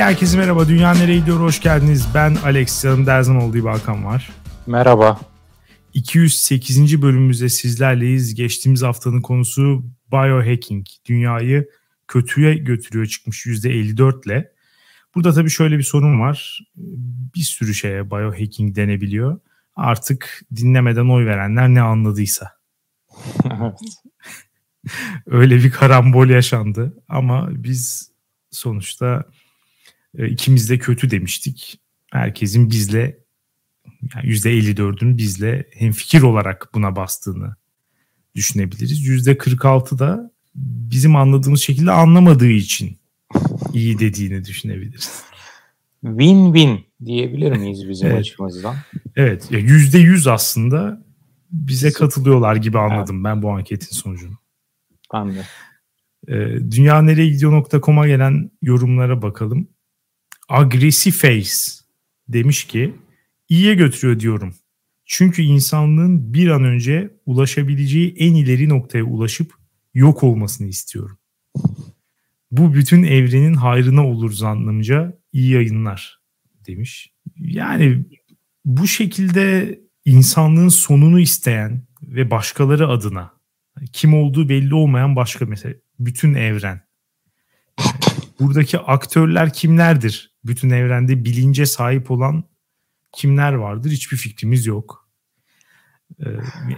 herkese merhaba. Dünya nereye gidiyor? Hoş geldiniz. Ben Alex. Yanımda her zaman olduğu Hakan var. Merhaba. 208. bölümümüzde sizlerleyiz. Geçtiğimiz haftanın konusu biohacking. Dünyayı kötüye götürüyor çıkmış %54 ile. Burada tabii şöyle bir sorun var. Bir sürü şeye biohacking denebiliyor. Artık dinlemeden oy verenler ne anladıysa. Öyle bir karambol yaşandı ama biz sonuçta e, ikimiz de kötü demiştik. Herkesin bizle yani %54'ün bizle hemfikir olarak buna bastığını düşünebiliriz. %46 da bizim anladığımız şekilde anlamadığı için iyi dediğini düşünebiliriz. Win-win diyebilir miyiz bizim evet. açımızdan? Evet. Ya %100 aslında bize katılıyorlar gibi anladım evet. ben bu anketin sonucunu. Ben de. Ee, Dünya nereye gidiyor.com'a gelen yorumlara bakalım. Aggressiface demiş ki iyiye götürüyor diyorum. Çünkü insanlığın bir an önce ulaşabileceği en ileri noktaya ulaşıp yok olmasını istiyorum. Bu bütün evrenin hayrına olur zannımca iyi yayınlar demiş. Yani bu şekilde insanlığın sonunu isteyen ve başkaları adına kim olduğu belli olmayan başka mesela bütün evren. Buradaki aktörler kimlerdir? Bütün evrende bilince sahip olan kimler vardır? Hiçbir fikrimiz yok. Ee,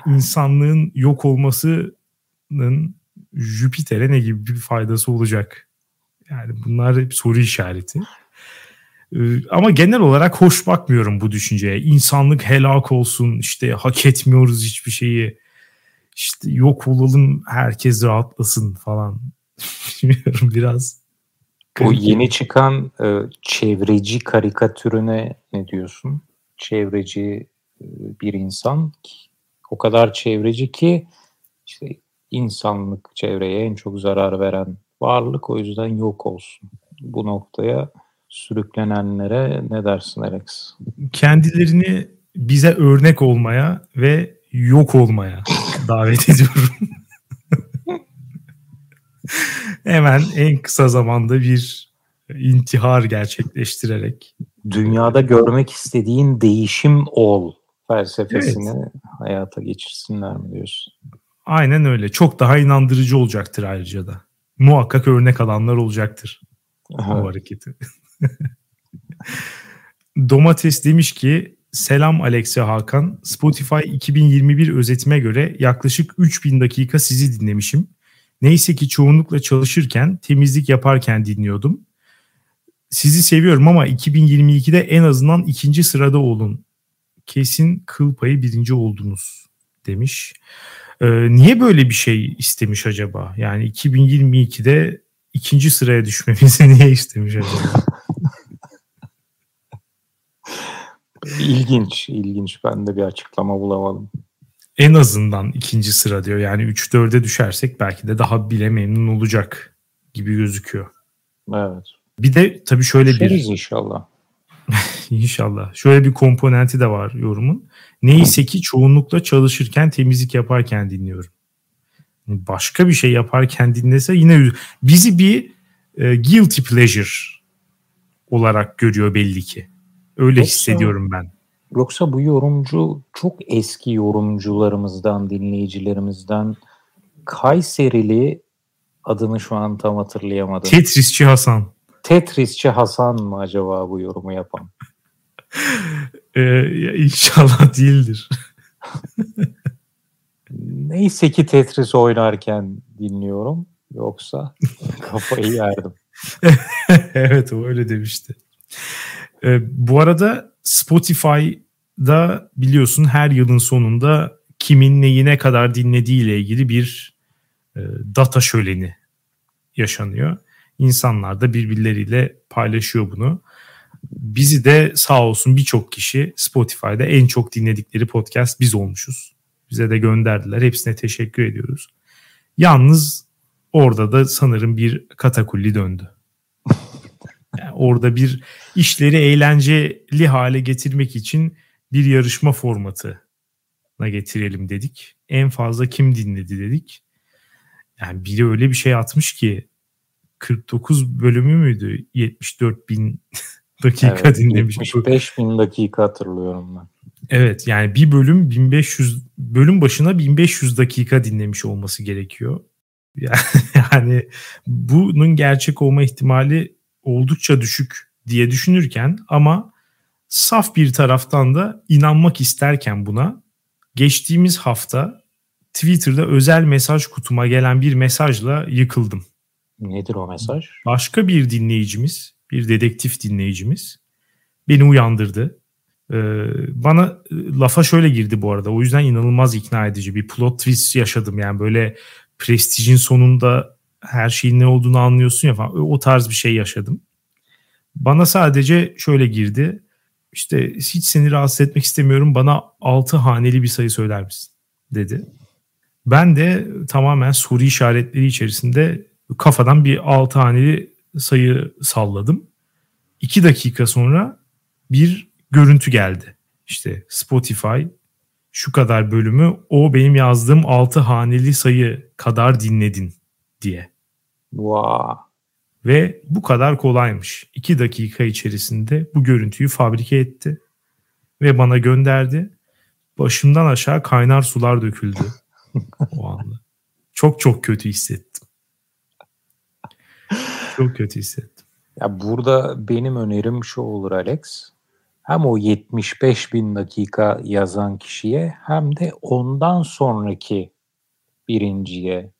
insanlığın yok olmasının Jüpiter'e ne gibi bir faydası olacak? Yani bunlar hep soru işareti. Ee, ama genel olarak hoş bakmıyorum bu düşünceye. İnsanlık helak olsun, işte hak etmiyoruz hiçbir şeyi. İşte yok olalım, herkes rahatlasın falan. Bilmiyorum biraz. Bu yeni çıkan e, çevreci karikatürüne ne diyorsun? Çevreci e, bir insan o kadar çevreci ki işte insanlık çevreye en çok zarar veren varlık o yüzden yok olsun. Bu noktaya sürüklenenlere ne dersin Alex? Kendilerini bize örnek olmaya ve yok olmaya davet ediyorum. Hemen en kısa zamanda bir intihar gerçekleştirerek. Dünyada görmek istediğin değişim ol felsefesini evet. hayata geçirsinler mi diyorsun? Aynen öyle. Çok daha inandırıcı olacaktır ayrıca da. Muhakkak örnek alanlar olacaktır. Aha. Bu hareketi. Domates demiş ki Selam Alex Hakan. Spotify 2021 özetime göre yaklaşık 3000 dakika sizi dinlemişim. Neyse ki çoğunlukla çalışırken, temizlik yaparken dinliyordum. Sizi seviyorum ama 2022'de en azından ikinci sırada olun. Kesin kıl payı birinci oldunuz demiş. Ee, niye böyle bir şey istemiş acaba? Yani 2022'de ikinci sıraya düşmemizi niye istemiş acaba? İlginç, ilginç. Ben de bir açıklama bulamadım. En azından ikinci sıra diyor. Yani 3-4'e düşersek belki de daha bile memnun olacak gibi gözüküyor. Evet. Bir de tabii şöyle Düşeriz bir... inşallah. İnşallah. Şöyle bir komponenti de var yorumun. Neyse ki çoğunlukla çalışırken, temizlik yaparken dinliyorum. Başka bir şey yaparken dinlese yine bizi bir e, guilty pleasure olarak görüyor belli ki. Öyle yoksa, hissediyorum ben. Yoksa bu yorumcu çok eski yorumcularımızdan, dinleyicilerimizden Kayserili adını şu an tam hatırlayamadım. Tetrisçi Hasan. Tetrisçi Hasan mı acaba bu yorumu yapan? ee, inşallah değildir. Neyse ki Tetris oynarken dinliyorum. Yoksa kafayı yerdim. evet o öyle demişti. Ee, bu arada Spotify'da biliyorsun her yılın sonunda kimin neyi ne kadar dinlediği ile ilgili bir e, data şöleni yaşanıyor. İnsanlar da birbirleriyle paylaşıyor bunu. Bizi de sağ olsun birçok kişi Spotify'da en çok dinledikleri podcast biz olmuşuz. Bize de gönderdiler. Hepsine teşekkür ediyoruz. Yalnız orada da sanırım bir katakulli döndü. Yani orada bir işleri eğlenceli hale getirmek için bir yarışma formatına getirelim dedik. En fazla kim dinledi dedik. Yani biri öyle bir şey atmış ki 49 bölümü müydü? 74 bin dakika evet, dinlemiş. 75 bin dakika hatırlıyorum ben. Evet yani bir bölüm 1500 bölüm başına 1500 dakika dinlemiş olması gerekiyor. Yani bunun gerçek olma ihtimali oldukça düşük diye düşünürken ama saf bir taraftan da inanmak isterken buna geçtiğimiz hafta Twitter'da özel mesaj kutuma gelen bir mesajla yıkıldım. Nedir o mesaj? Başka bir dinleyicimiz, bir dedektif dinleyicimiz beni uyandırdı. Ee, bana e, lafa şöyle girdi bu arada. O yüzden inanılmaz ikna edici bir plot twist yaşadım. Yani böyle prestijin sonunda her şeyin ne olduğunu anlıyorsun ya falan. O tarz bir şey yaşadım. Bana sadece şöyle girdi. İşte hiç seni rahatsız etmek istemiyorum. Bana 6 haneli bir sayı söyler misin? dedi. Ben de tamamen soru işaretleri içerisinde kafadan bir 6 haneli sayı salladım. 2 dakika sonra bir görüntü geldi. İşte Spotify şu kadar bölümü o benim yazdığım 6 haneli sayı kadar dinledin diye. Wow. Ve bu kadar kolaymış. 2 dakika içerisinde bu görüntüyü fabrike etti ve bana gönderdi. Başımdan aşağı kaynar sular döküldü o anda. Çok çok kötü hissettim. Çok kötü hissettim. Ya burada benim önerim şu olur Alex hem o 75 bin dakika yazan kişiye hem de ondan sonraki birinciye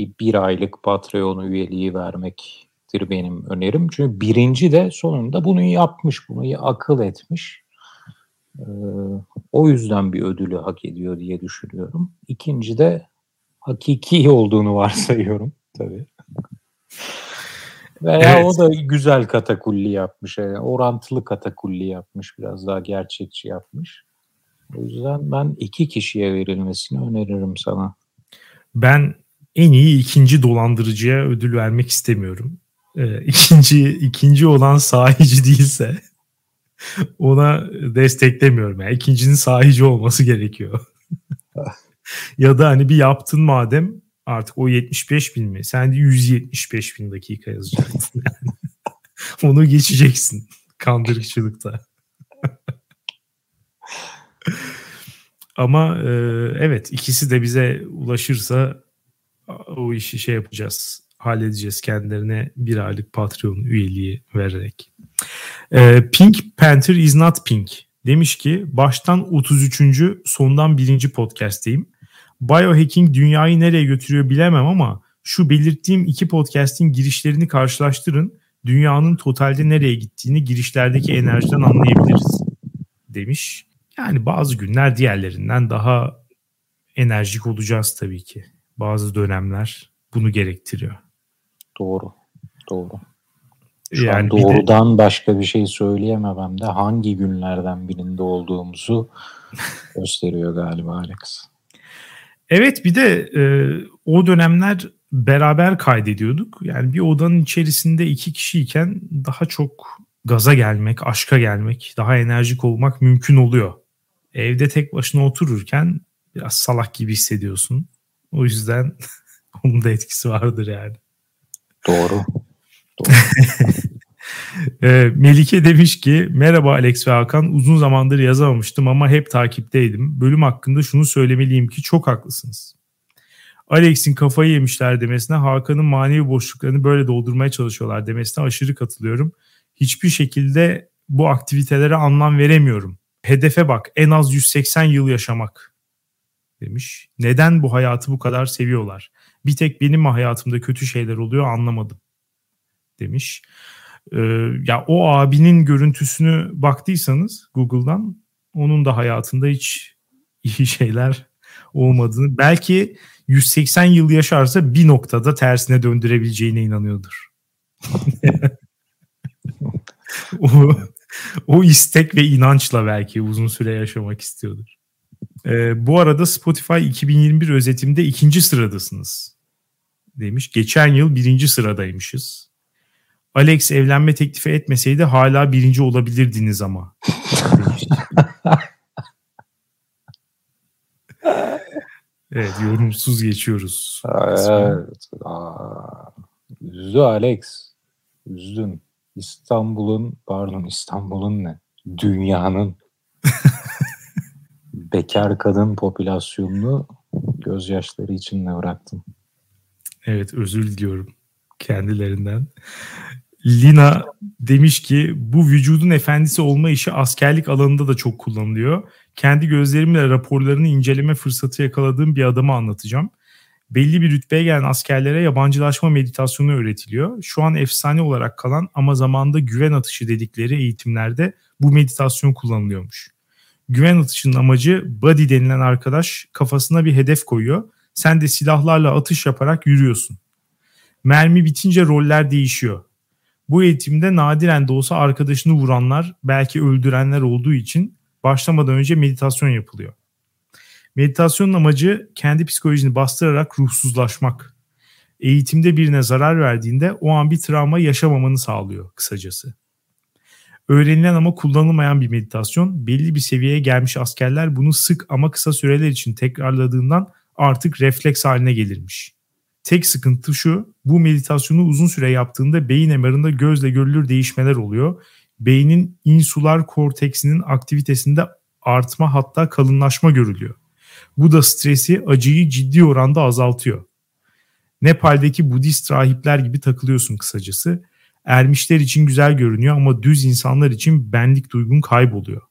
bir, bir aylık Patreon üyeliği vermektir benim önerim. Çünkü birinci de sonunda bunu yapmış, bunu akıl etmiş. Ee, o yüzden bir ödülü hak ediyor diye düşünüyorum. İkinci de hakiki olduğunu varsayıyorum tabii. Veya evet. o da güzel katakulli yapmış. Yani orantılı katakulli yapmış. Biraz daha gerçekçi yapmış. O yüzden ben iki kişiye verilmesini öneririm sana. Ben en iyi ikinci dolandırıcıya ödül vermek istemiyorum. Ee, ikinci, ikinci olan sahici değilse ona desteklemiyorum. Yani ikincinin sahici olması gerekiyor. ya da hani bir yaptın madem artık o 75 bin mi? Sen de 175 bin dakika yazacaksın. Yani. Onu geçeceksin kandırıkçılıkta. Ama e, evet ikisi de bize ulaşırsa o işi şey yapacağız. Halledeceğiz kendilerine bir aylık Patreon üyeliği vererek. E, Pink Panther is not pink. Demiş ki baştan 33. sondan 1. podcast'teyim biohacking dünyayı nereye götürüyor bilemem ama şu belirttiğim iki podcast'in girişlerini karşılaştırın. Dünyanın totalde nereye gittiğini girişlerdeki enerjiden anlayabiliriz demiş. Yani bazı günler diğerlerinden daha enerjik olacağız tabii ki. Bazı dönemler bunu gerektiriyor. Doğru. Doğru. Şu yani an doğrudan de, başka bir şey söyleyemem de hangi günlerden birinde olduğumuzu gösteriyor galiba Alex. Evet bir de e, o dönemler beraber kaydediyorduk. Yani bir odanın içerisinde iki kişiyken daha çok gaza gelmek, aşka gelmek, daha enerjik olmak mümkün oluyor. Evde tek başına otururken biraz salak gibi hissediyorsun. O yüzden onun da etkisi vardır yani. Doğru. Doğru. Melike demiş ki merhaba Alex ve Hakan uzun zamandır yazamamıştım ama hep takipteydim. Bölüm hakkında şunu söylemeliyim ki çok haklısınız. Alex'in kafayı yemişler demesine Hakan'ın manevi boşluklarını böyle doldurmaya çalışıyorlar demesine aşırı katılıyorum. Hiçbir şekilde bu aktivitelere anlam veremiyorum. Hedefe bak en az 180 yıl yaşamak demiş. Neden bu hayatı bu kadar seviyorlar? Bir tek benim hayatımda kötü şeyler oluyor anlamadım demiş. Ee, ya o abinin görüntüsünü baktıysanız Google'dan onun da hayatında hiç iyi şeyler olmadığını belki 180 yıl yaşarsa bir noktada tersine döndürebileceğine inanıyordur. o, o istek ve inançla belki uzun süre yaşamak istiyordur. Ee, bu arada Spotify 2021 özetimde ikinci sıradasınız demiş. Geçen yıl birinci sıradaymışız. Alex evlenme teklifi etmeseydi hala birinci olabilirdiniz ama. evet yorumsuz geçiyoruz. Evet. Aa, Üzdü Alex. Üzdün. İstanbul'un pardon İstanbul'un ne? Dünyanın bekar kadın popülasyonunu gözyaşları içinde bıraktım. Evet özür diliyorum kendilerinden. Lina demiş ki bu vücudun efendisi olma işi askerlik alanında da çok kullanılıyor. Kendi gözlerimle raporlarını inceleme fırsatı yakaladığım bir adamı anlatacağım. Belli bir rütbeye gelen askerlere yabancılaşma meditasyonu öğretiliyor. Şu an efsane olarak kalan ama zamanda güven atışı dedikleri eğitimlerde bu meditasyon kullanılıyormuş. Güven atışının amacı body denilen arkadaş kafasına bir hedef koyuyor. Sen de silahlarla atış yaparak yürüyorsun. Mermi bitince roller değişiyor. Bu eğitimde nadiren de olsa arkadaşını vuranlar, belki öldürenler olduğu için başlamadan önce meditasyon yapılıyor. Meditasyonun amacı kendi psikolojini bastırarak ruhsuzlaşmak. Eğitimde birine zarar verdiğinde o an bir travma yaşamamanı sağlıyor kısacası. Öğrenilen ama kullanılmayan bir meditasyon. Belli bir seviyeye gelmiş askerler bunu sık ama kısa süreler için tekrarladığından artık refleks haline gelirmiş. Tek sıkıntı şu, bu meditasyonu uzun süre yaptığında beyin emarında gözle görülür değişmeler oluyor. Beynin insular korteksinin aktivitesinde artma hatta kalınlaşma görülüyor. Bu da stresi, acıyı ciddi oranda azaltıyor. Nepal'deki Budist rahipler gibi takılıyorsun kısacası. Ermişler için güzel görünüyor ama düz insanlar için benlik duygun kayboluyor.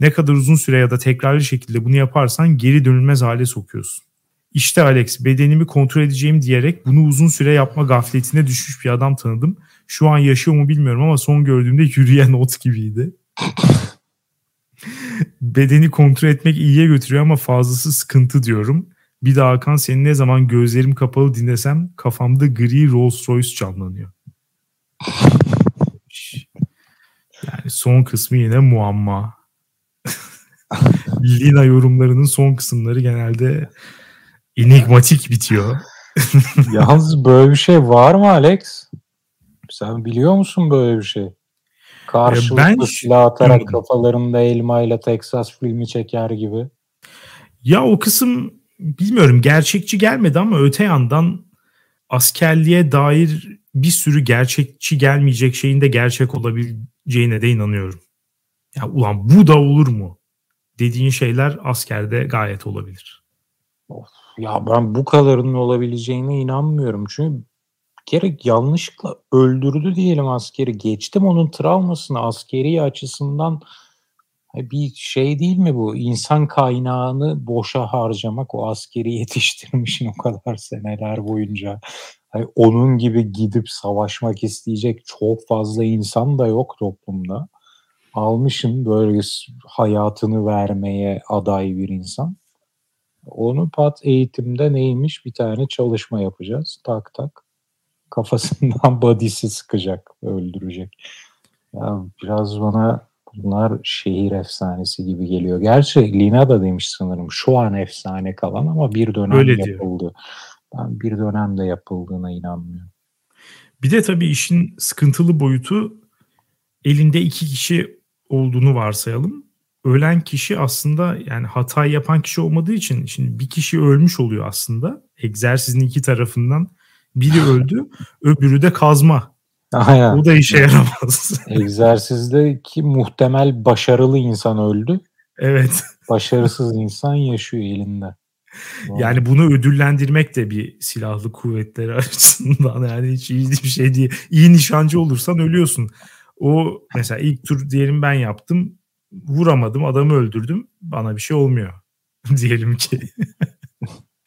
Ne kadar uzun süre ya da tekrarlı şekilde bunu yaparsan geri dönülmez hale sokuyorsun. İşte Alex bedenimi kontrol edeceğim diyerek bunu uzun süre yapma gafletine düşmüş bir adam tanıdım. Şu an yaşıyor mu bilmiyorum ama son gördüğümde yürüyen ot gibiydi. Bedeni kontrol etmek iyiye götürüyor ama fazlası sıkıntı diyorum. Bir daha Hakan seni ne zaman gözlerim kapalı dinlesem kafamda gri Rolls Royce canlanıyor. Yani son kısmı yine muamma. Lina yorumlarının son kısımları genelde enigmatik bitiyor. Yalnız böyle bir şey var mı Alex? Sen biliyor musun böyle bir şey? Karşılıklı ben, silah atarak kafalarında elmayla Texas filmi çeker gibi. Ya o kısım bilmiyorum gerçekçi gelmedi ama öte yandan askerliğe dair bir sürü gerçekçi gelmeyecek şeyin de gerçek olabileceğine de inanıyorum. Ya ulan bu da olur mu? Dediğin şeyler askerde gayet olabilir. Of, ya ben bu kadarının olabileceğine inanmıyorum. Çünkü gerek yanlışlıkla öldürdü diyelim askeri. Geçtim onun travmasını askeri açısından bir şey değil mi bu? İnsan kaynağını boşa harcamak o askeri yetiştirmişin o kadar seneler boyunca. Hani onun gibi gidip savaşmak isteyecek çok fazla insan da yok toplumda. Almışın böyle hayatını vermeye aday bir insan. Onu pat eğitimde neymiş bir tane çalışma yapacağız. Tak tak. Kafasından body'si sıkacak, öldürecek. Ya biraz bana bunlar şehir efsanesi gibi geliyor. Gerçi Lina da demiş sanırım şu an efsane kalan ama bir dönem Öyle yapıldı. Diyor. Ben bir dönemde yapıldığına inanmıyorum. Bir de tabii işin sıkıntılı boyutu elinde iki kişi olduğunu varsayalım. Ölen kişi aslında yani hata yapan kişi olmadığı için şimdi bir kişi ölmüş oluyor aslında. Egzersizin iki tarafından biri öldü, öbürü de kazma. Aynen. O da işe yaramaz. Egzersizdeki muhtemel başarılı insan öldü. Evet. Başarısız insan yaşıyor elinde. Yani bunu ödüllendirmek de bir silahlı kuvvetleri açısından yani hiç iyi bir şey değil. İyi nişancı olursan ölüyorsun. O mesela ilk tur diyelim ben yaptım. Vuramadım adamı öldürdüm. Bana bir şey olmuyor. diyelim ki.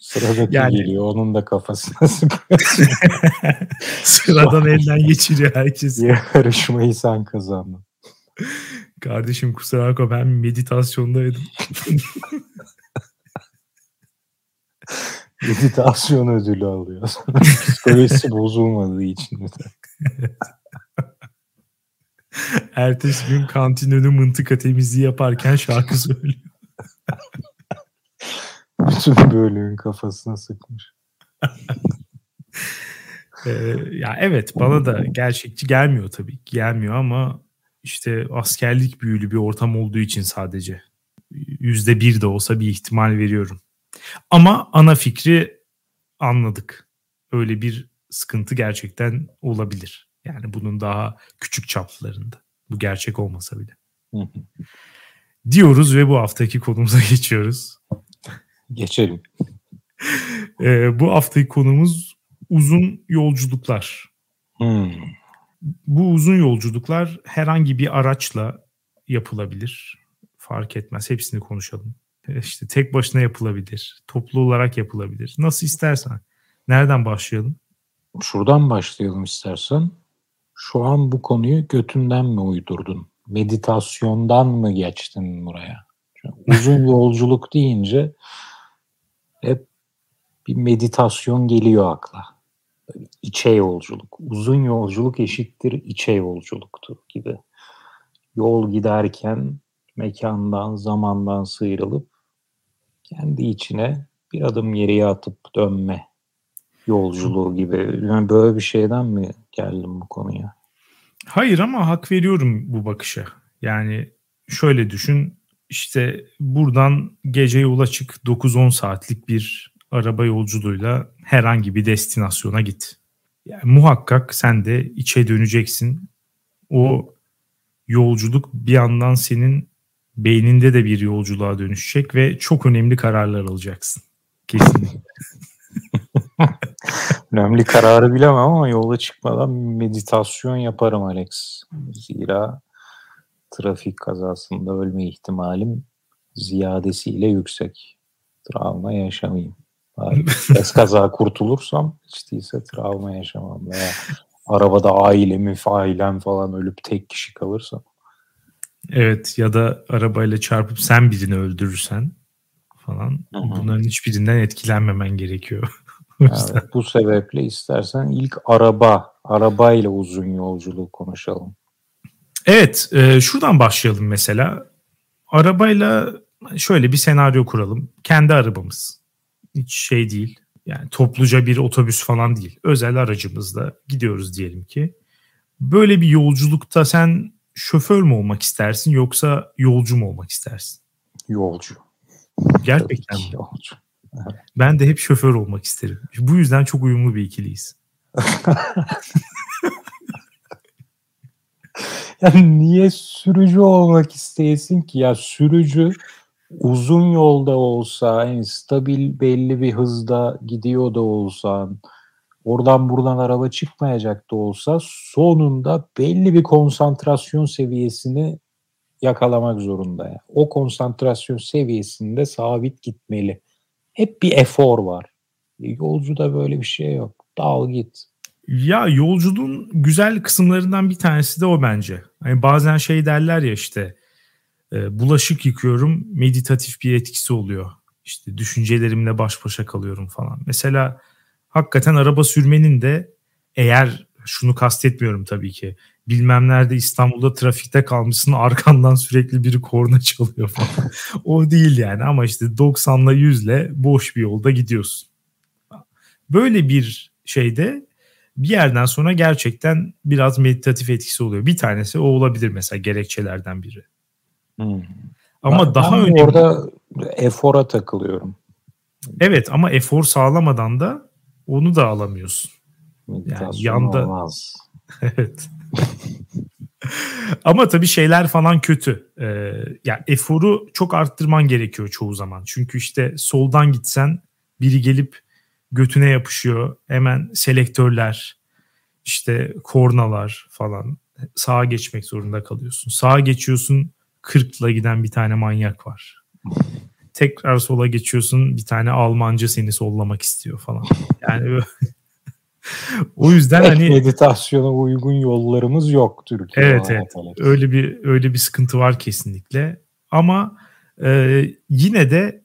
Sıradaki yani, geliyor onun da kafasına sıkıyor. Sıradan elden geçiriyor herkes. Yarışmayı sen kazandın. Kardeşim kusura bakma ben meditasyondaydım. Meditasyon ödülü alıyor. Psikolojisi bozulmadığı için. Ertesi gün kantin önü mıntıka temizliği yaparken şarkı söylüyor. Bütün bölüğün kafasına sıkmış. ee, ya evet bana da gerçekçi gelmiyor tabii gelmiyor ama işte askerlik büyülü bir ortam olduğu için sadece yüzde bir de olsa bir ihtimal veriyorum. Ama ana fikri anladık. Öyle bir sıkıntı gerçekten olabilir. Yani bunun daha küçük çaplarında. Bu gerçek olmasa bile. Diyoruz ve bu haftaki konumuza geçiyoruz. Geçelim. ee, bu haftaki konumuz uzun yolculuklar. Hmm. Bu uzun yolculuklar herhangi bir araçla yapılabilir. Fark etmez. Hepsini konuşalım. İşte tek başına yapılabilir. Toplu olarak yapılabilir. Nasıl istersen. Nereden başlayalım? Şuradan başlayalım istersen. Şu an bu konuyu götünden mi uydurdun? Meditasyondan mı geçtin buraya? Uzun yolculuk deyince hep bir meditasyon geliyor akla. İçe yolculuk. Uzun yolculuk eşittir içe yolculuktur gibi. Yol giderken mekandan, zamandan sıyrılıp kendi içine bir adım geriye atıp dönme yolculuğu gibi. Yani böyle bir şeyden mi geldim bu konuya? Hayır ama hak veriyorum bu bakışa. Yani şöyle düşün işte buradan gece yola çık 9-10 saatlik bir araba yolculuğuyla herhangi bir destinasyona git. Yani muhakkak sen de içe döneceksin. O yolculuk bir yandan senin beyninde de bir yolculuğa dönüşecek ve çok önemli kararlar alacaksın. Kesinlikle. önemli kararı bilemem ama yola çıkmadan meditasyon yaparım Alex. Zira trafik kazasında ölme ihtimalim ziyadesiyle yüksek. Travma yaşamayayım. Es kaza kurtulursam hiç değilse travma yaşamam. Veya arabada ailemi, ailem falan ölüp tek kişi kalırsam. Evet ya da arabayla çarpıp sen birini öldürürsen falan Hı-hı. bunların hiçbirinden etkilenmemen gerekiyor. evet, bu sebeple istersen ilk araba, arabayla uzun yolculuk konuşalım. Evet, e, şuradan başlayalım mesela. Arabayla şöyle bir senaryo kuralım. Kendi arabamız. Hiç şey değil. Yani topluca bir otobüs falan değil. Özel aracımızla gidiyoruz diyelim ki. Böyle bir yolculukta sen şoför mü olmak istersin yoksa yolcu mu olmak istersin? Yolcu. Gerçekten mi? Yolcu. Ben de hep şoför olmak isterim. Bu yüzden çok uyumlu bir ikiliyiz. yani niye sürücü olmak isteyesin ki? Ya sürücü uzun yolda olsa, yani stabil belli bir hızda gidiyor da olsan, oradan buradan araba çıkmayacak da olsa sonunda belli bir konsantrasyon seviyesini yakalamak zorunda. Yani. O konsantrasyon seviyesinde sabit gitmeli. Hep bir efor var. Yolcuda böyle bir şey yok. Dal git. Ya yolculuğun güzel kısımlarından bir tanesi de o bence. Hani bazen şey derler ya işte e, bulaşık yıkıyorum meditatif bir etkisi oluyor. İşte düşüncelerimle baş başa kalıyorum falan. Mesela hakikaten araba sürmenin de eğer şunu kastetmiyorum tabii ki. Bilmem nerede İstanbul'da trafikte kalmışsın arkandan sürekli biri korna çalıyor falan. o değil yani ama işte 90'la 100'le boş bir yolda gidiyorsun. Böyle bir şeyde bir yerden sonra gerçekten biraz meditatif etkisi oluyor. Bir tanesi o olabilir mesela gerekçelerden biri. Hmm. Ama ben, daha ben önemli. Orada efora takılıyorum. Evet ama efor sağlamadan da onu da alamıyorsun. Meditasyon yani yanda olmaz. evet. Ama tabii şeyler falan kötü. Ee, yani eforu çok arttırman gerekiyor çoğu zaman. Çünkü işte soldan gitsen biri gelip götüne yapışıyor. Hemen selektörler, işte kornalar falan. Sağa geçmek zorunda kalıyorsun. Sağa geçiyorsun 40'la giden bir tane manyak var. Tekrar sola geçiyorsun bir tane Almancı seni sollamak istiyor falan. Yani o yüzden hani meditasyona uygun yollarımız yok Türkiye'de. Evet, evet. Öyle bir öyle bir sıkıntı var kesinlikle. Ama e, yine de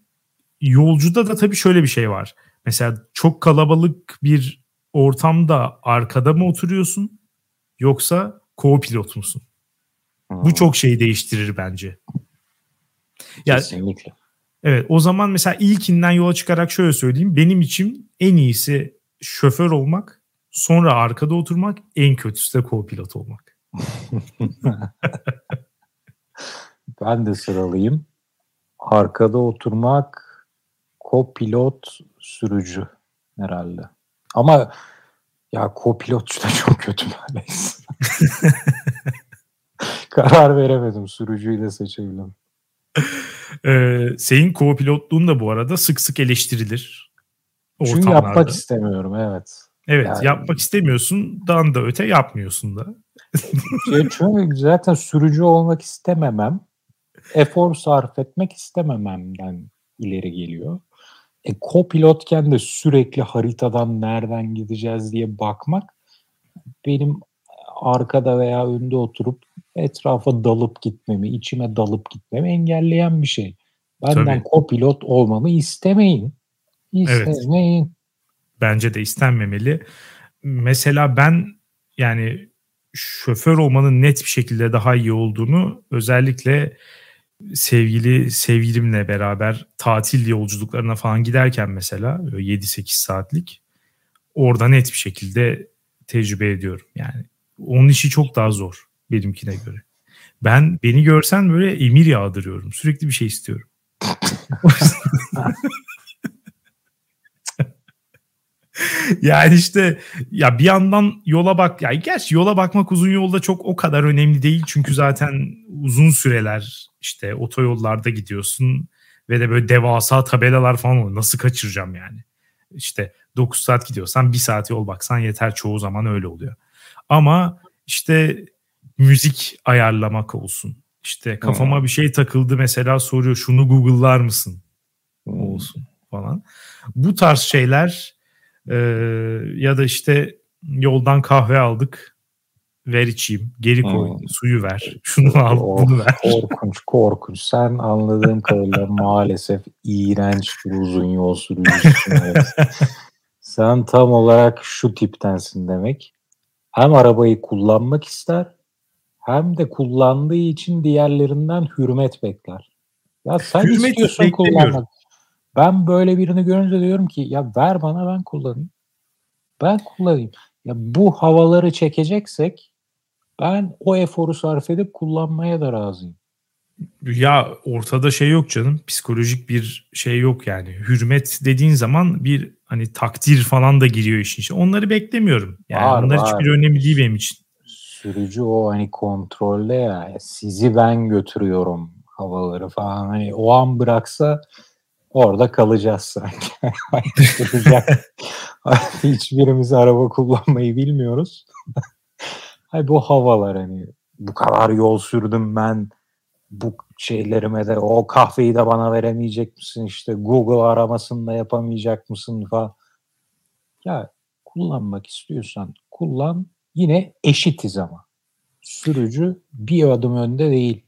yolcuda da tabii şöyle bir şey var. Mesela çok kalabalık bir ortamda arkada mı oturuyorsun yoksa co-pilot musun? Hmm. Bu çok şeyi değiştirir bence. Yani, Kesinlikle. Evet o zaman mesela ilkinden yola çıkarak şöyle söyleyeyim. Benim için en iyisi şoför olmak, sonra arkada oturmak, en kötüsü de co-pilot olmak. ben de sıralayayım. Arkada oturmak, co-pilot, sürücü herhalde. Ama Ya co-pilotçu da çok kötü neredeyse. Karar veremedim. Sürücüyü de seçebilirim. Ee, senin co-pilotluğun da bu arada sık sık eleştirilir. Çünkü yapmak istemiyorum evet. Evet yani... yapmak istemiyorsun. Dan da öte yapmıyorsun da. şey, çünkü zaten sürücü olmak istememem. Efor sarf etmek istemememden ileri geliyor. E, co-pilotken de sürekli haritadan nereden gideceğiz diye bakmak benim arkada veya önde oturup etrafa dalıp gitmemi, içime dalıp gitmemi engelleyen bir şey. Benden Tabii. co-pilot olmamı istemeyin. İstemeyin. Evet. Bence de istenmemeli. Mesela ben yani şoför olmanın net bir şekilde daha iyi olduğunu özellikle sevgili sevgilimle beraber tatil yolculuklarına falan giderken mesela 7-8 saatlik orada net bir şekilde tecrübe ediyorum. Yani onun işi çok daha zor benimkine göre. Ben beni görsen böyle emir yağdırıyorum. Sürekli bir şey istiyorum. yani işte ya bir yandan yola bak ya gerçi yola bakmak uzun yolda çok o kadar önemli değil çünkü zaten uzun süreler işte otoyollarda gidiyorsun ve de böyle devasa tabelalar falan oluyor. Nasıl kaçıracağım yani? İşte 9 saat gidiyorsan 1 saat yol baksan yeter çoğu zaman öyle oluyor. Ama işte müzik ayarlamak olsun. İşte kafama hmm. bir şey takıldı mesela soruyor şunu Google'lar mısın? Hmm. Olsun falan. Bu tarz şeyler e, ya da işte yoldan kahve aldık ver içeyim. Geri koy. Hmm. Suyu ver. Şunu al. bunu ver. Korkunç korkunç. Sen anladığım kadarıyla maalesef iğrenç bir uzun yol sürücüsün. Sen tam olarak şu tiptensin demek. Hem arabayı kullanmak ister hem de kullandığı için diğerlerinden hürmet bekler. Ya sen hürmet istiyorsun kullanmak. Ben böyle birini görünce diyorum ki ya ver bana ben kullanayım. Ben kullanayım. Ya bu havaları çekeceksek ben o eforu sarf edip kullanmaya da razıyım. Ya ortada şey yok canım. Psikolojik bir şey yok yani. Hürmet dediğin zaman bir hani takdir falan da giriyor işin içine. Onları beklemiyorum. Yani var, onlar var. hiçbir önemli değil benim için. Sürücü o hani kontrolde ya. Sizi ben götürüyorum havaları falan. Hani o an bıraksa orada kalacağız sanki. Hiçbirimiz araba kullanmayı bilmiyoruz. Hay bu havalar hani bu kadar yol sürdüm ben bu şeylerime de o kahveyi de bana veremeyecek misin işte Google aramasını da yapamayacak mısın falan. Ya kullanmak istiyorsan kullan yine eşitiz ama. Sürücü bir adım önde değil.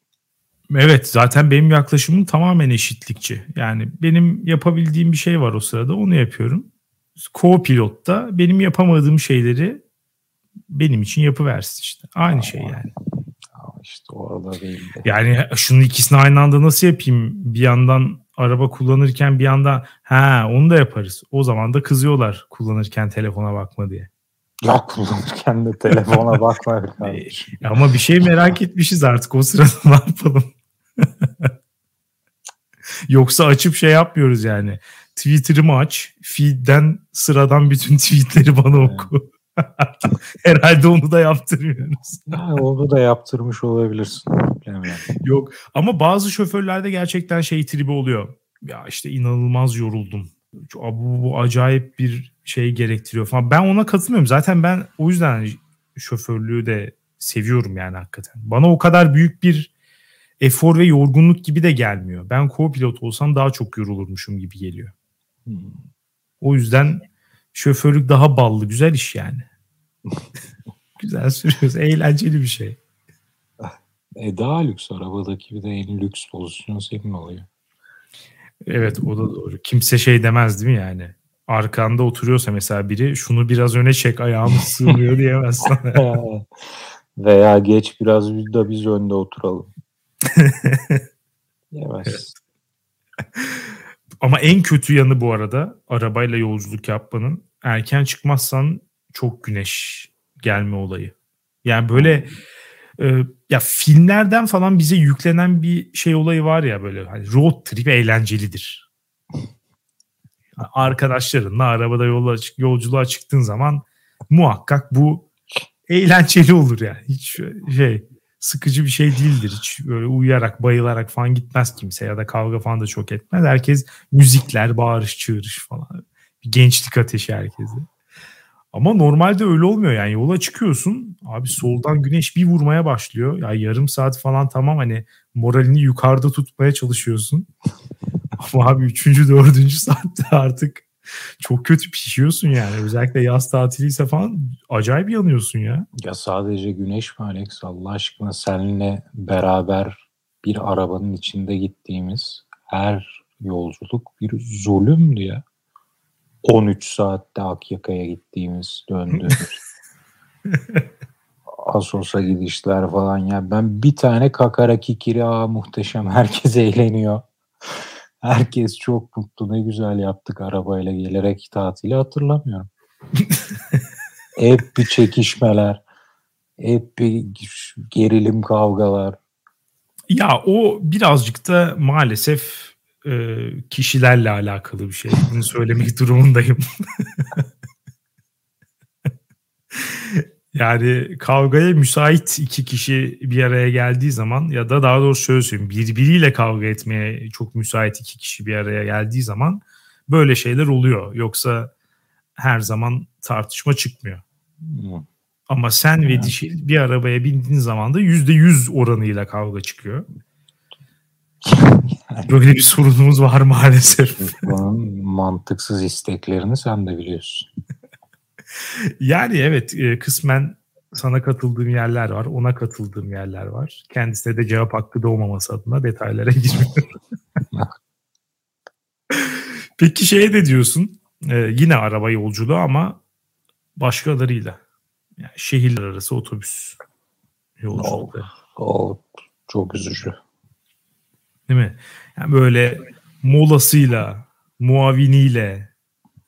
Evet zaten benim yaklaşımım tamamen eşitlikçi. Yani benim yapabildiğim bir şey var o sırada onu yapıyorum. Co-pilotta benim yapamadığım şeyleri benim için yapıversin işte. Aynı şey yani. İşte orada değil de. Yani şunun ikisini aynı anda nasıl yapayım? Bir yandan araba kullanırken bir yandan ha onu da yaparız. O zaman da kızıyorlar kullanırken telefona bakma diye. Ya kullanırken de telefona bakma. Ama bir şey merak etmişiz artık o sırada ne yapalım? Yoksa açıp şey yapmıyoruz yani. Twitter'ımı aç, feed'den sıradan bütün tweetleri bana oku. Herhalde onu da yaptırmıyoruz. Ha, onu da yaptırmış olabilirsin. Yok ama bazı şoförlerde gerçekten şey tribi oluyor. Ya işte inanılmaz yoruldum. Bu, bu acayip bir şey gerektiriyor falan. Ben ona katılmıyorum. Zaten ben o yüzden şoförlüğü de seviyorum yani hakikaten. Bana o kadar büyük bir efor ve yorgunluk gibi de gelmiyor. Ben co-pilot olsam daha çok yorulurmuşum gibi geliyor. Hmm. O yüzden şoförlük daha ballı, güzel iş yani. güzel sürüyoruz, eğlenceli bir şey. E daha lüks arabadaki bir de en lüks pozisyon senin oluyor. Evet o da doğru. Kimse şey demez değil mi yani? Arkanda oturuyorsa mesela biri şunu biraz öne çek ayağımı sığmıyor diyemez sana. Veya geç biraz da biz önde oturalım. Ama en kötü yanı bu arada arabayla yolculuk yapmanın erken çıkmazsan çok güneş gelme olayı. Yani böyle e, ya filmlerden falan bize yüklenen bir şey olayı var ya böyle hani road trip eğlencelidir. Arkadaşlarınla arabada yola, yolculuğa çıktığın zaman muhakkak bu eğlenceli olur yani. Hiç şey sıkıcı bir şey değildir. Hiç böyle uyuyarak, bayılarak falan gitmez kimse ya da kavga falan da çok etmez. Herkes müzikler, bağırış, çığırış falan. Bir gençlik ateşi herkese. Ama normalde öyle olmuyor yani yola çıkıyorsun abi soldan güneş bir vurmaya başlıyor. Ya yarım saat falan tamam hani moralini yukarıda tutmaya çalışıyorsun. Ama abi üçüncü dördüncü saatte artık çok kötü pişiyorsun yani. Özellikle yaz tatiliyse falan acayip yanıyorsun ya. Ya sadece güneş mi Alex? Allah aşkına seninle beraber bir arabanın içinde gittiğimiz her yolculuk bir zulümdü ya. 13 saatte Akyaka'ya gittiğimiz, döndüğümüz. Asos'a gidişler falan ya. Ben bir tane kakara kikiri aa muhteşem herkes eğleniyor. Herkes çok mutlu ne güzel yaptık arabayla gelerek tatili hatırlamıyorum. hep bir çekişmeler. Hep bir gerilim kavgalar. Ya o birazcık da maalesef e, kişilerle alakalı bir şey. Bunu söylemek durumundayım. yani kavgaya müsait iki kişi bir araya geldiği zaman ya da daha doğrusu şöyle söyleyeyim birbiriyle kavga etmeye çok müsait iki kişi bir araya geldiği zaman böyle şeyler oluyor. Yoksa her zaman tartışma çıkmıyor. Hmm. Ama sen ve dişil bir arabaya bindiğin zaman da yüzde yüz oranıyla kavga çıkıyor. Böyle bir sorunumuz var maalesef. Bunun mantıksız isteklerini sen de biliyorsun. yani evet e, kısmen sana katıldığım yerler var. Ona katıldığım yerler var. Kendisine de cevap hakkı doğmaması adına detaylara girmiyorum. Peki şeye de diyorsun. E, yine araba yolculuğu ama başkalarıyla. Yani şehirler arası otobüs yolculuğu. Oh, oh, çok üzücü. Değil mi? Yani böyle molasıyla, muaviniyle,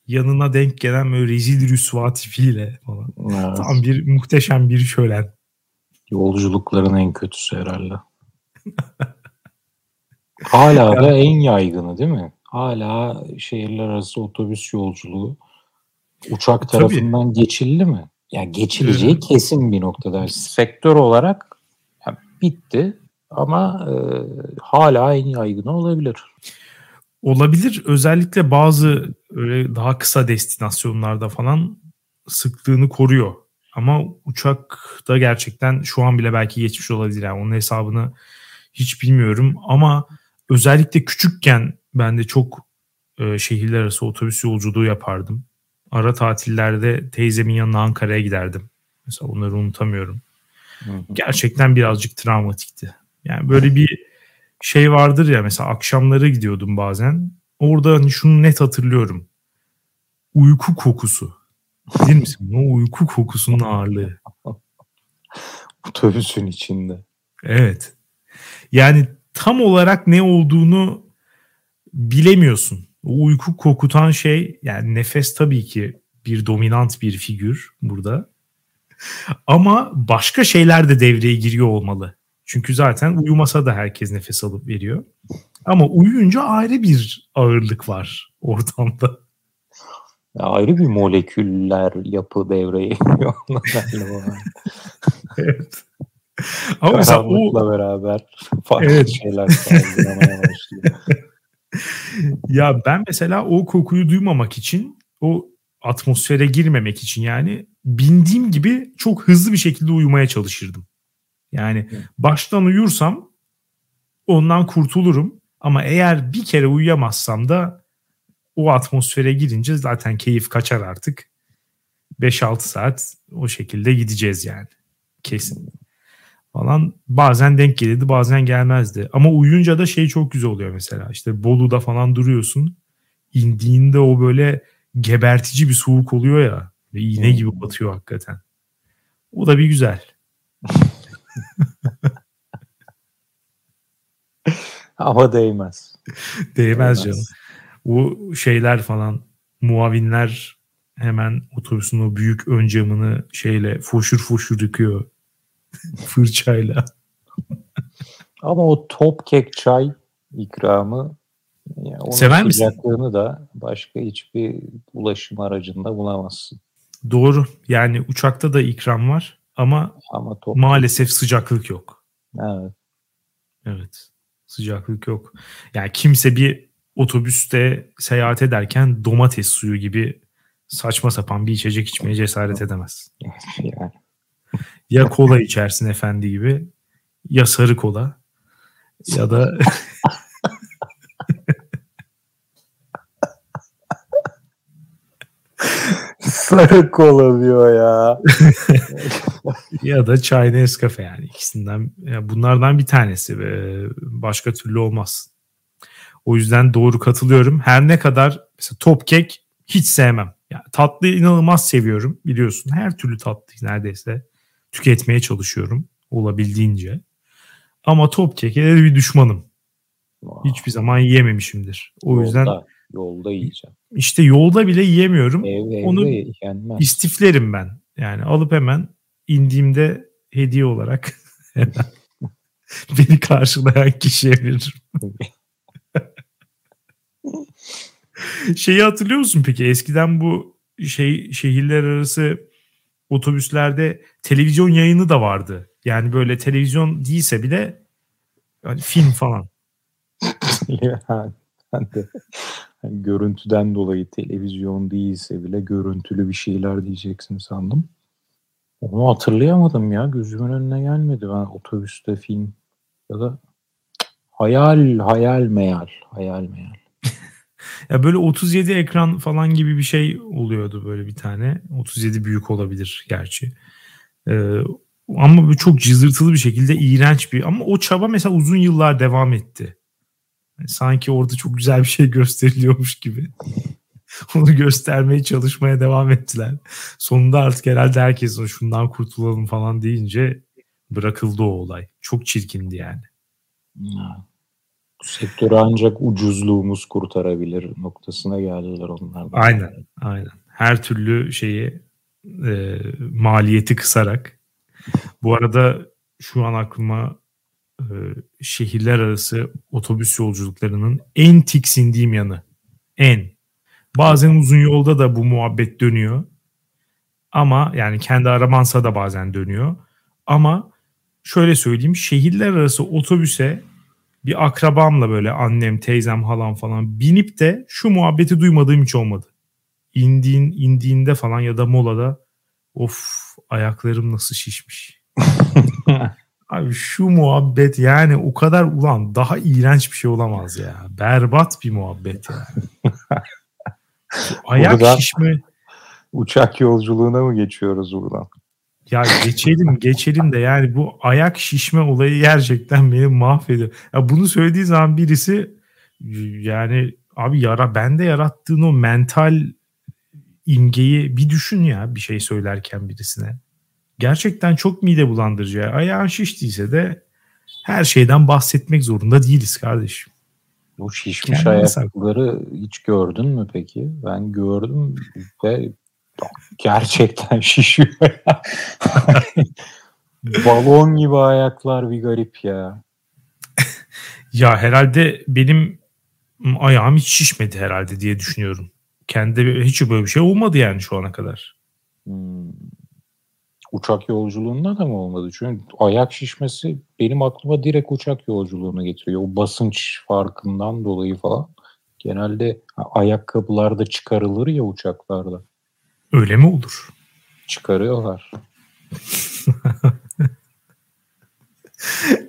yanına denk gelen böyle rezil rüsva tipiyle falan. Evet. Tam bir muhteşem bir şölen. Yolculukların en kötüsü herhalde. Hala da en yaygını değil mi? Hala şehirler arası otobüs yolculuğu uçak tarafından Tabii. geçildi mi? Yani geçileceği evet. kesin bir noktada. Sektör olarak yani bitti ama e, hala en yaygını olabilir. Olabilir. Özellikle bazı öyle daha kısa destinasyonlarda falan sıklığını koruyor. Ama uçak da gerçekten şu an bile belki geçmiş olabilir. Yani onun hesabını hiç bilmiyorum. Ama özellikle küçükken ben de çok e, şehirler arası otobüs yolculuğu yapardım. Ara tatillerde teyzemin yanına Ankara'ya giderdim. Mesela onları unutamıyorum. Gerçekten birazcık travmatikti. Yani böyle bir şey vardır ya mesela akşamları gidiyordum bazen. Orada hani şunu net hatırlıyorum. Uyku kokusu. Bilir misin? O uyku kokusunun ağırlığı. Otobüsün içinde. Evet. Yani tam olarak ne olduğunu bilemiyorsun. O uyku kokutan şey yani nefes tabii ki bir dominant bir figür burada. Ama başka şeyler de devreye giriyor olmalı. Çünkü zaten uyumasa da herkes nefes alıp veriyor. Ama uyuyunca ayrı bir ağırlık var ortamda. Ya ayrı bir moleküller yapı devreye giriyor. evet. Ama mesela o beraber farklı evet. şeyler başlıyor. ya ben mesela o kokuyu duymamak için o atmosfere girmemek için yani bindiğim gibi çok hızlı bir şekilde uyumaya çalışırdım. Yani baştan uyursam ondan kurtulurum. Ama eğer bir kere uyuyamazsam da o atmosfere girince zaten keyif kaçar artık. 5-6 saat o şekilde gideceğiz yani. Kesin. Falan bazen denk gelirdi bazen gelmezdi. Ama uyuyunca da şey çok güzel oluyor mesela. İşte Bolu'da falan duruyorsun. İndiğinde o böyle gebertici bir soğuk oluyor ya. Ve iğne gibi batıyor hakikaten. O da bir güzel. Ama değmez. değmez. Değmez canım. O şeyler falan muavinler hemen otobüsün o büyük ön camını şeyle foşur foşur yıkıyor. Fırçayla. Ama o top kek çay ikramı yani onun Sever sıcaklığını misin? da başka hiçbir ulaşım aracında bulamazsın. Doğru. Yani uçakta da ikram var ama, ama top... maalesef sıcaklık yok. Evet. Evet. Sıcaklık yok. Yani kimse bir otobüste seyahat ederken domates suyu gibi saçma sapan bir içecek içmeye cesaret edemez. yani. Ya kola içersin efendi gibi ya sarı kola ya da sarı kola diyor ya. ya da çay Nescafe yani ikisinden bunlardan bir tanesi başka türlü olmaz. O yüzden doğru katılıyorum. Her ne kadar mesela top kek hiç sevmem. Yani tatlı inanılmaz seviyorum biliyorsun. Her türlü tatlı neredeyse tüketmeye çalışıyorum olabildiğince. Ama top keke de bir düşmanım. Wow. Hiçbir zaman yiyememişimdir. O yolda, yüzden yolda yiyeceğim. İşte yolda bile yiyemiyorum. Ev, Onu yenmez. istiflerim ben. Yani alıp hemen indiğimde hediye olarak beni karşılayan kişiye veririm. Şeyi hatırlıyor musun peki? Eskiden bu şey şehirler arası otobüslerde televizyon yayını da vardı. Yani böyle televizyon değilse bile yani film falan. yani ben de yani görüntüden dolayı televizyon değilse bile görüntülü bir şeyler diyeceksin sandım. Onu hatırlayamadım ya. Gözümün önüne gelmedi. Ben otobüste film ya da hayal hayal meyal hayal meyal. ya böyle 37 ekran falan gibi bir şey oluyordu böyle bir tane. 37 büyük olabilir gerçi. Ee, ama bu çok cızırtılı bir şekilde iğrenç bir ama o çaba mesela uzun yıllar devam etti. Yani sanki orada çok güzel bir şey gösteriliyormuş gibi. Onu göstermeye çalışmaya devam ettiler. Sonunda artık herhalde herkes şundan kurtulalım falan deyince bırakıldı o olay. Çok çirkindi yani. Ya. Bu sektörü ancak ucuzluğumuz kurtarabilir noktasına geldiler onlar. Aynen, aynen. Her türlü şeyi e, maliyeti kısarak. Bu arada şu an aklıma e, şehirler arası otobüs yolculuklarının en tiksindiğim yanı. En. Bazen uzun yolda da bu muhabbet dönüyor. Ama yani kendi arabansa da bazen dönüyor. Ama şöyle söyleyeyim şehirler arası otobüse bir akrabamla böyle annem, teyzem, halam falan binip de şu muhabbeti duymadığım hiç olmadı. İndiğin, indiğinde falan ya da molada of ayaklarım nasıl şişmiş. Abi şu muhabbet yani o kadar ulan daha iğrenç bir şey olamaz ya. Berbat bir muhabbet ya. Ayak buradan şişme. Uçak yolculuğuna mı geçiyoruz buradan? Ya geçelim geçelim de yani bu ayak şişme olayı gerçekten beni mahvediyor. Ya bunu söylediği zaman birisi yani abi yara bende yarattığın o mental imgeyi bir düşün ya bir şey söylerken birisine. Gerçekten çok mide bulandırıcı. Ya. Ayağın şiştiyse de her şeyden bahsetmek zorunda değiliz kardeşim. Bu şişmiş Kendine ayakları hiç gördün mü peki? Ben gördüm ve gerçekten şişiyor. Balon gibi ayaklar bir garip ya. ya herhalde benim ayağım hiç şişmedi herhalde diye düşünüyorum. Kendi hiç böyle bir şey olmadı yani şu ana kadar. Hmm. Uçak yolculuğunda da mı olmadı? Çünkü ayak şişmesi benim aklıma direkt uçak yolculuğuna getiriyor. O basınç farkından dolayı falan. Genelde ayakkabılar da çıkarılır ya uçaklarda. Öyle mi olur? Çıkarıyorlar.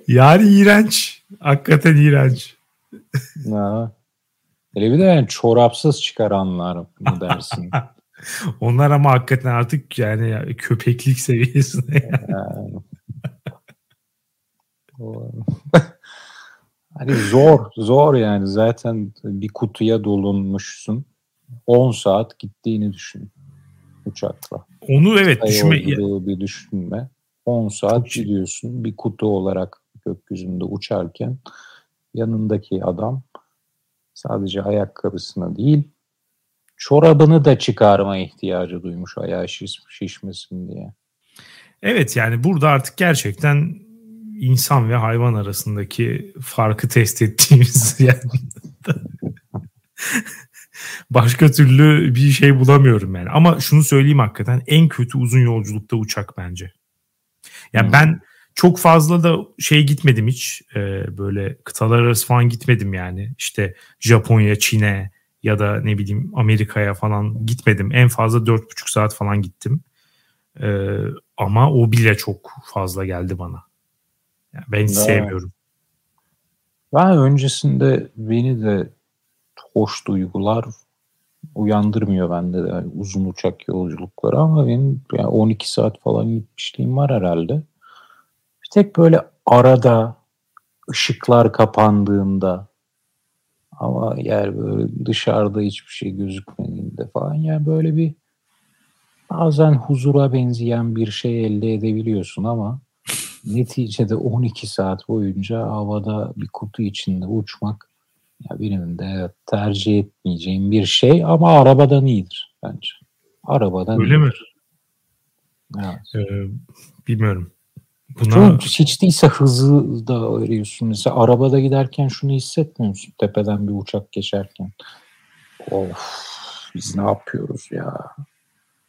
yani iğrenç. Hakikaten iğrenç. Ha. Hele bir de yani çorapsız çıkaranlar mı dersin? Onlar ama hakikaten artık yani köpeklik seviyesinde. Yani. hani zor, zor yani. Zaten bir kutuya dolunmuşsun. 10 saat gittiğini düşün uçakla. Onu evet düşünme. Bir düşünme. 10 saat gidiyorsun bir kutu olarak gökyüzünde uçarken yanındaki adam sadece ayakkabısını değil çorabını da çıkarma ihtiyacı duymuş ayağı şiş, şişmesin diye. Evet yani burada artık gerçekten insan ve hayvan arasındaki farkı test ettiğimiz yani Başka türlü bir şey bulamıyorum yani. Ama şunu söyleyeyim hakikaten en kötü uzun yolculukta uçak bence. Yani hmm. ben çok fazla da şey gitmedim hiç. Ee, böyle kıtalar arası falan gitmedim yani. İşte Japonya, Çin'e ya da ne bileyim Amerika'ya falan gitmedim. En fazla 4,5 saat falan gittim. Ee, ama o bile çok fazla geldi bana. Yani ben hiç sevmiyorum. Ben öncesinde beni de hoş duygular uyandırmıyor bende de yani uzun uçak yolculukları ama benim yani 12 saat falan gitmişliğim var herhalde. Bir tek böyle arada ışıklar kapandığında ama yani böyle dışarıda hiçbir şey gözükmediğinde falan yani böyle bir bazen huzura benzeyen bir şey elde edebiliyorsun ama neticede 12 saat boyunca havada bir kutu içinde uçmak ya benim de tercih etmeyeceğim bir şey ama arabadan iyidir bence. Arabadan Öyle iyidir. mi? Evet. Ee, bilmiyorum. Buna... Çok, hiç değilse hızı da arıyorsun. Mesela arabada giderken şunu hissetmiyor musun? Tepeden bir uçak geçerken. Of biz ne yapıyoruz ya?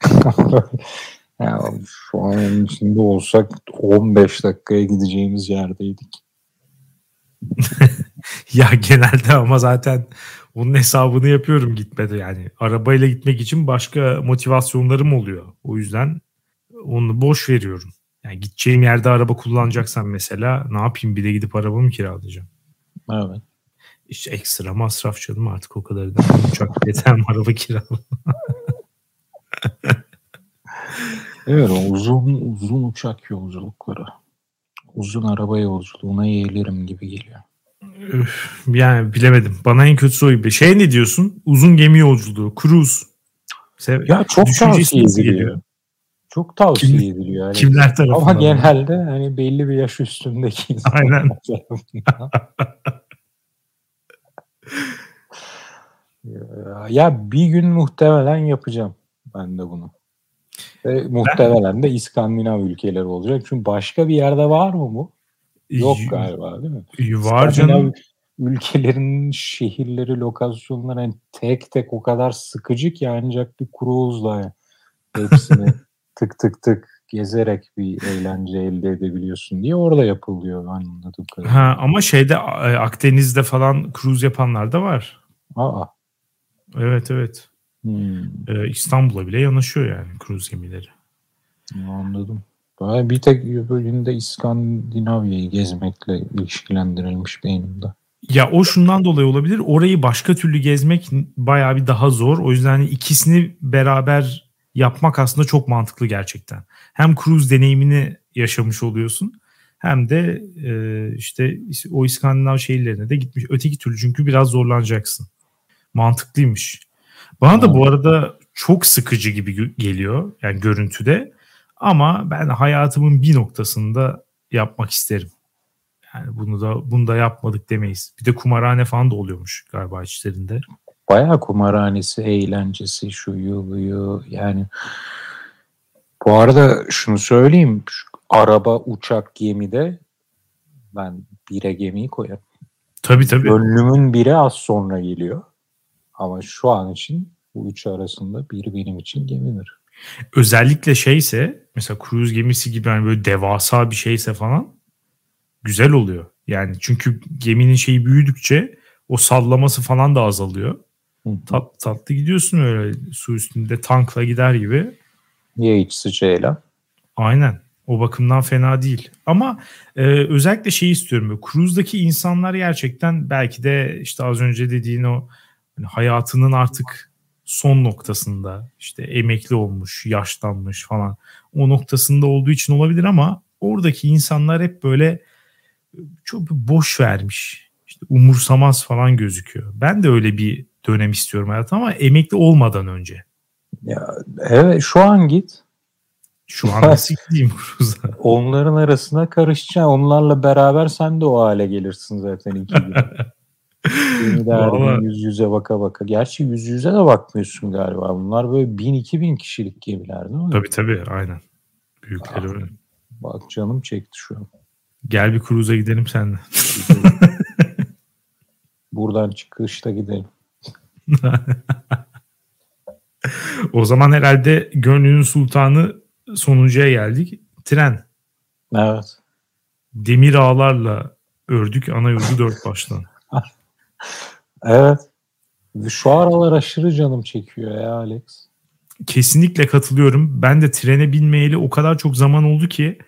ya şu an içinde olsak 15 dakikaya gideceğimiz yerdeydik. ya genelde ama zaten onun hesabını yapıyorum gitmede yani. Arabayla gitmek için başka motivasyonlarım oluyor. O yüzden onu boş veriyorum. Yani gideceğim yerde araba kullanacaksam mesela ne yapayım bir de gidip arabamı kiralayacağım. Evet. İşte ekstra masraf canım artık o kadar da uçak yeter mi araba kiralama. evet uzun uzun uçak yolculukları. Uzun araba yolculuğuna yeğlerim gibi geliyor. Yani bilemedim. Bana en kötüsü o gibi. Şey ne diyorsun? Uzun gemi yolculuğu. Cruise. Sev ya çok tavsiye ediliyor. Çok tavsiye Kim, ediliyor. Yani. Kimler tarafından? Ama genelde hani belli bir yaş üstündeki Aynen. ya bir gün muhtemelen yapacağım ben de bunu. Ve muhtemelen de İskandinav ülkeleri olacak. Çünkü başka bir yerde var mı bu? Yok galiba değil mi? Var canım. Ülkelerin şehirleri, lokasyonları yani tek tek o kadar sıkıcı ki ancak bir cruise'la hepsini tık tık tık gezerek bir eğlence elde edebiliyorsun diye orada yapılıyor anladığım kadarıyla. Ha, ama şeyde Akdeniz'de falan cruise yapanlar da var. Aa. Evet evet. Hmm. Ee, İstanbul'a bile yanaşıyor yani cruise gemileri. Anladım. Bir tek bölümde İskandinavya'yı gezmekle ilişkilendirilmiş beynimde. Ya o şundan dolayı olabilir. Orayı başka türlü gezmek bayağı bir daha zor. O yüzden hani ikisini beraber yapmak aslında çok mantıklı gerçekten. Hem cruise deneyimini yaşamış oluyorsun hem de e, işte o İskandinav şehirlerine de gitmiş. Öteki türlü çünkü biraz zorlanacaksın. Mantıklıymış. Bana da bu arada çok sıkıcı gibi geliyor yani görüntüde. Ama ben hayatımın bir noktasında yapmak isterim. Yani bunu da bunu da yapmadık demeyiz. Bir de kumarhane falan da oluyormuş galiba içlerinde. Bayağı kumarhanesi, eğlencesi, şu buyu yani. Bu arada şunu söyleyeyim. Şu araba, uçak, gemide ben bire gemiyi koyarım. Tabii tabii. Gönlümün biri az sonra geliyor. Ama şu an için bu üç arasında biri benim için gemidir. Özellikle şeyse mesela kruz gemisi gibi yani böyle devasa bir şeyse falan güzel oluyor. Yani çünkü geminin şeyi büyüdükçe o sallaması falan da azalıyor. Tat, tatlı gidiyorsun öyle su üstünde tankla gider gibi. Ya iç sıcağıyla. Aynen. O bakımdan fena değil. Ama e, özellikle şey istiyorum. Böyle, cruise'daki insanlar gerçekten belki de işte az önce dediğin o hani hayatının artık son noktasında işte emekli olmuş, yaşlanmış falan o noktasında olduğu için olabilir ama oradaki insanlar hep böyle çok boş vermiş. İşte umursamaz falan gözüküyor. Ben de öyle bir dönem istiyorum hayatım ama emekli olmadan önce. Ya evet şu an git. Şu an nasıl gideyim Cruz'a? Onların arasına karışacaksın. Onlarla beraber sen de o hale gelirsin zaten iki gün. Beni de yüz yüze baka baka. Gerçi yüz yüze de bakmıyorsun galiba. Bunlar böyle bin iki bin kişilik gemiler değil mi? Tabii tabii aynen. Büyükleri ah, öyle. Bak canım çekti şu an. Gel bir cruise'a gidelim seninle. Buradan çıkışta gidelim. o zaman herhalde gönlünün sultanı sonuncuya geldik. Tren. Evet. Demir ağlarla ördük ana yurdu dört baştan. evet. Şu aralar aşırı canım çekiyor ya Alex. Kesinlikle katılıyorum. Ben de trene binmeyeli o kadar çok zaman oldu ki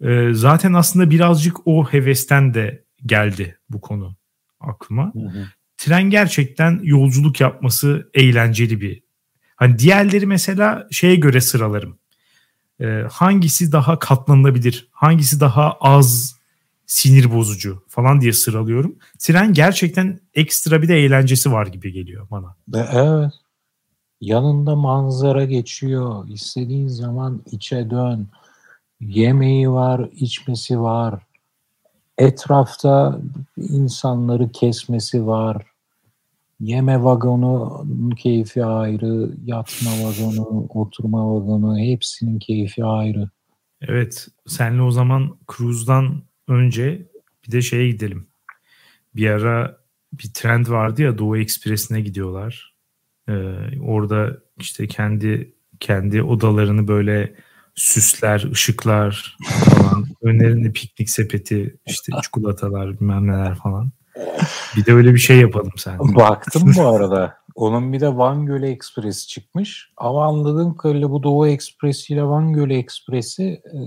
e, zaten aslında birazcık o hevesten de geldi bu konu aklıma. Hı hı. Tren gerçekten yolculuk yapması eğlenceli bir. Hani diğerleri mesela şeye göre sıralarım. E, hangisi daha katlanılabilir? Hangisi daha az sinir bozucu falan diye sıralıyorum. Tren gerçekten ekstra bir de eğlencesi var gibi geliyor bana. Evet. Yanında manzara geçiyor. İstediğin zaman içe dön. Yemeği var, içmesi var. Etrafta insanları kesmesi var. Yeme vagonu keyfi ayrı, yatma vagonu, oturma vagonu hepsinin keyfi ayrı. Evet, senle o zaman cruise'dan önce bir de şeye gidelim. Bir ara bir trend vardı ya Doğu Ekspresi'ne gidiyorlar. Ee, orada işte kendi kendi odalarını böyle süsler, ışıklar falan. Önlerinde piknik sepeti, işte çikolatalar, bilmem neler falan. Bir de öyle bir şey yapalım sen. Baktım bu arada. Onun bir de Van Gölü Ekspresi çıkmış. Ama anladığım kadarıyla bu Doğu Ekspresi ile Van Gölü Ekspresi e,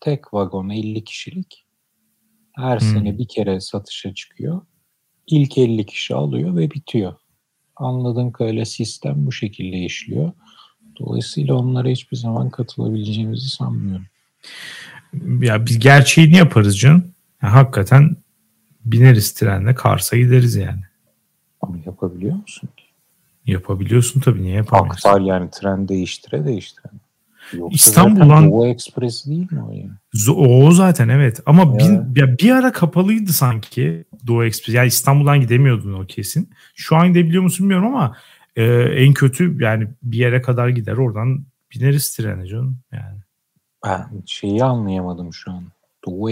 tek vagon 50 kişilik. Her hmm. sene bir kere satışa çıkıyor. İlk 50 kişi alıyor ve bitiyor. Anladığım kadarıyla sistem bu şekilde işliyor. Dolayısıyla onlara hiçbir zaman katılabileceğimizi sanmıyorum. Ya biz gerçeğini yaparız canım. Ya, hakikaten bineriz trenle Kars'a gideriz yani. Ama yapabiliyor musun ki? Yapabiliyorsun tabii niye yapamıyorsun? Aktar yani tren değiştire değiştire. Yoksa İstanbul'dan Doğu Ekspresi değil mi o yani? O zaten evet ama ya. bir, ya bir ara kapalıydı sanki Doğu Ekspresi. Yani İstanbul'dan gidemiyordun o kesin. Şu an gidebiliyor musun bilmiyorum ama e, en kötü yani bir yere kadar gider oradan bineriz trene canım yani. Ben şeyi anlayamadım şu an. Doğu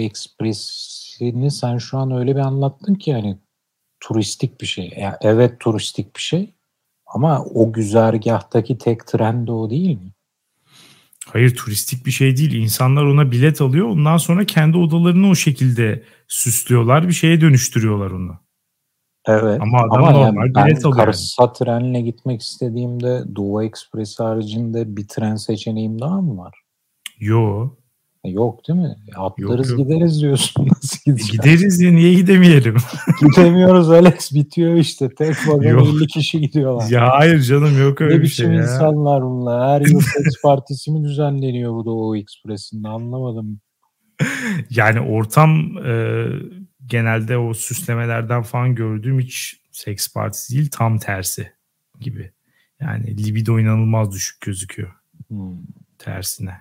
Ekspresi'ni sen şu an öyle bir anlattın ki yani turistik bir şey. Yani evet turistik bir şey ama o güzergahtaki tek tren de o değil mi? Hayır turistik bir şey değil. İnsanlar ona bilet alıyor. Ondan sonra kendi odalarını o şekilde süslüyorlar. Bir şeye dönüştürüyorlar onu. Evet. Ama adam Ama normal yani bilet alıyor. Karsa yani. trenle gitmek istediğimde Doğu Ekspres haricinde bir tren seçeneğim daha mı var? Yo. Yok değil mi? E, atlarız yok, yok. gideriz diyorsun. Nasıl e? Gideriz ya niye gidemeyelim? Gidemiyoruz Alex bitiyor işte. Tek vagon 50 kişi gidiyorlar. Ya hayır canım yok öyle ne bir şey ya. Ne biçim insanlar bunlar? Her yıl seks partisi mi düzenleniyor bu Doğu Ekspresi'nde anlamadım. Yani ortam e, genelde o süslemelerden falan gördüğüm hiç seks partisi değil tam tersi gibi. Yani libido inanılmaz düşük gözüküyor. Hmm. Tersine.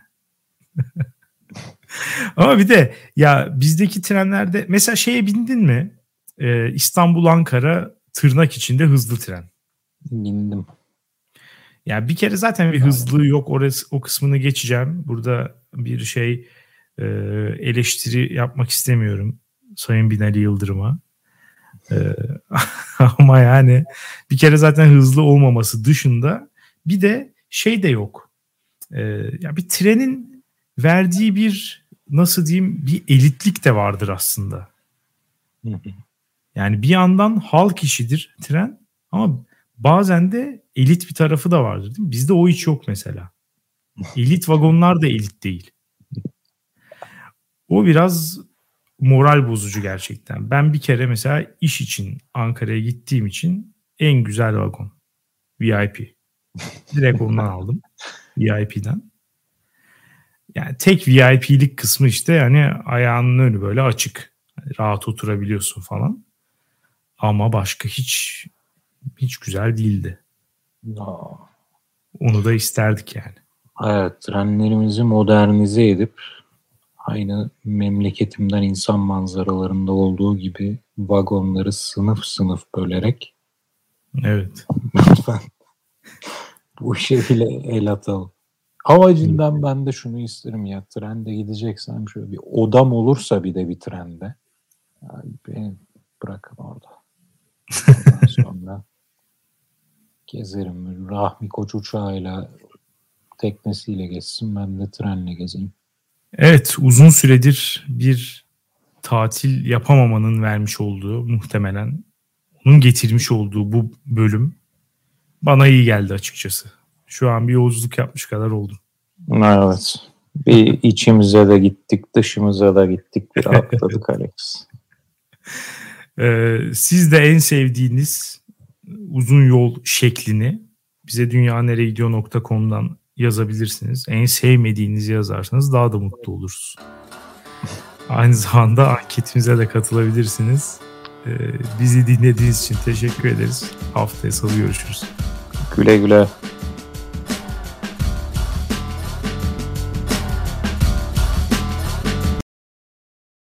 Ama bir de ya bizdeki trenlerde mesela şeye bindin mi? Ee, İstanbul Ankara tırnak içinde hızlı tren. Bindim. Ya bir kere zaten bir hızlı yok orası o kısmını geçeceğim. Burada bir şey e, eleştiri yapmak istemiyorum Sayın Binali Yıldırım'a. Ee, ama yani bir kere zaten hızlı olmaması dışında bir de şey de yok. Ee, ya bir trenin verdiği bir nasıl diyeyim bir elitlik de vardır aslında. Yani bir yandan halk işidir tren ama bazen de elit bir tarafı da vardır değil mi? Bizde o hiç yok mesela. Elit vagonlar da elit değil. O biraz moral bozucu gerçekten. Ben bir kere mesela iş için Ankara'ya gittiğim için en güzel vagon. VIP. Direkt ondan aldım. VIP'den. Yani tek VIP'lik kısmı işte yani ayağının önü böyle açık. Yani rahat oturabiliyorsun falan. Ama başka hiç hiç güzel değildi. Aa. Onu da isterdik yani. Evet, trenlerimizi modernize edip aynı memleketimden insan manzaralarında olduğu gibi vagonları sınıf sınıf bölerek Evet. Lütfen bu işe bile el atalım. Havacından ben de şunu isterim ya. Trende gideceksem şöyle bir odam olursa bir de bir trende. Yani beni bırakın orada. Ondan sonra Gezerim. Rahmi Koç uçağıyla teknesiyle geçsin. Ben de trenle gezeyim. Evet uzun süredir bir tatil yapamamanın vermiş olduğu muhtemelen onun getirmiş olduğu bu bölüm bana iyi geldi açıkçası. Şu an bir yolculuk yapmış kadar oldum. Evet. Bir içimize de gittik, dışımıza da gittik. Bir atladık Alex. Ee, siz de en sevdiğiniz uzun yol şeklini bize dünyaneregidiyor.com'dan yazabilirsiniz. En sevmediğinizi yazarsanız daha da mutlu oluruz. Aynı zamanda anketimize de katılabilirsiniz. Ee, bizi dinlediğiniz için teşekkür ederiz. Haftaya salı görüşürüz. Güle güle.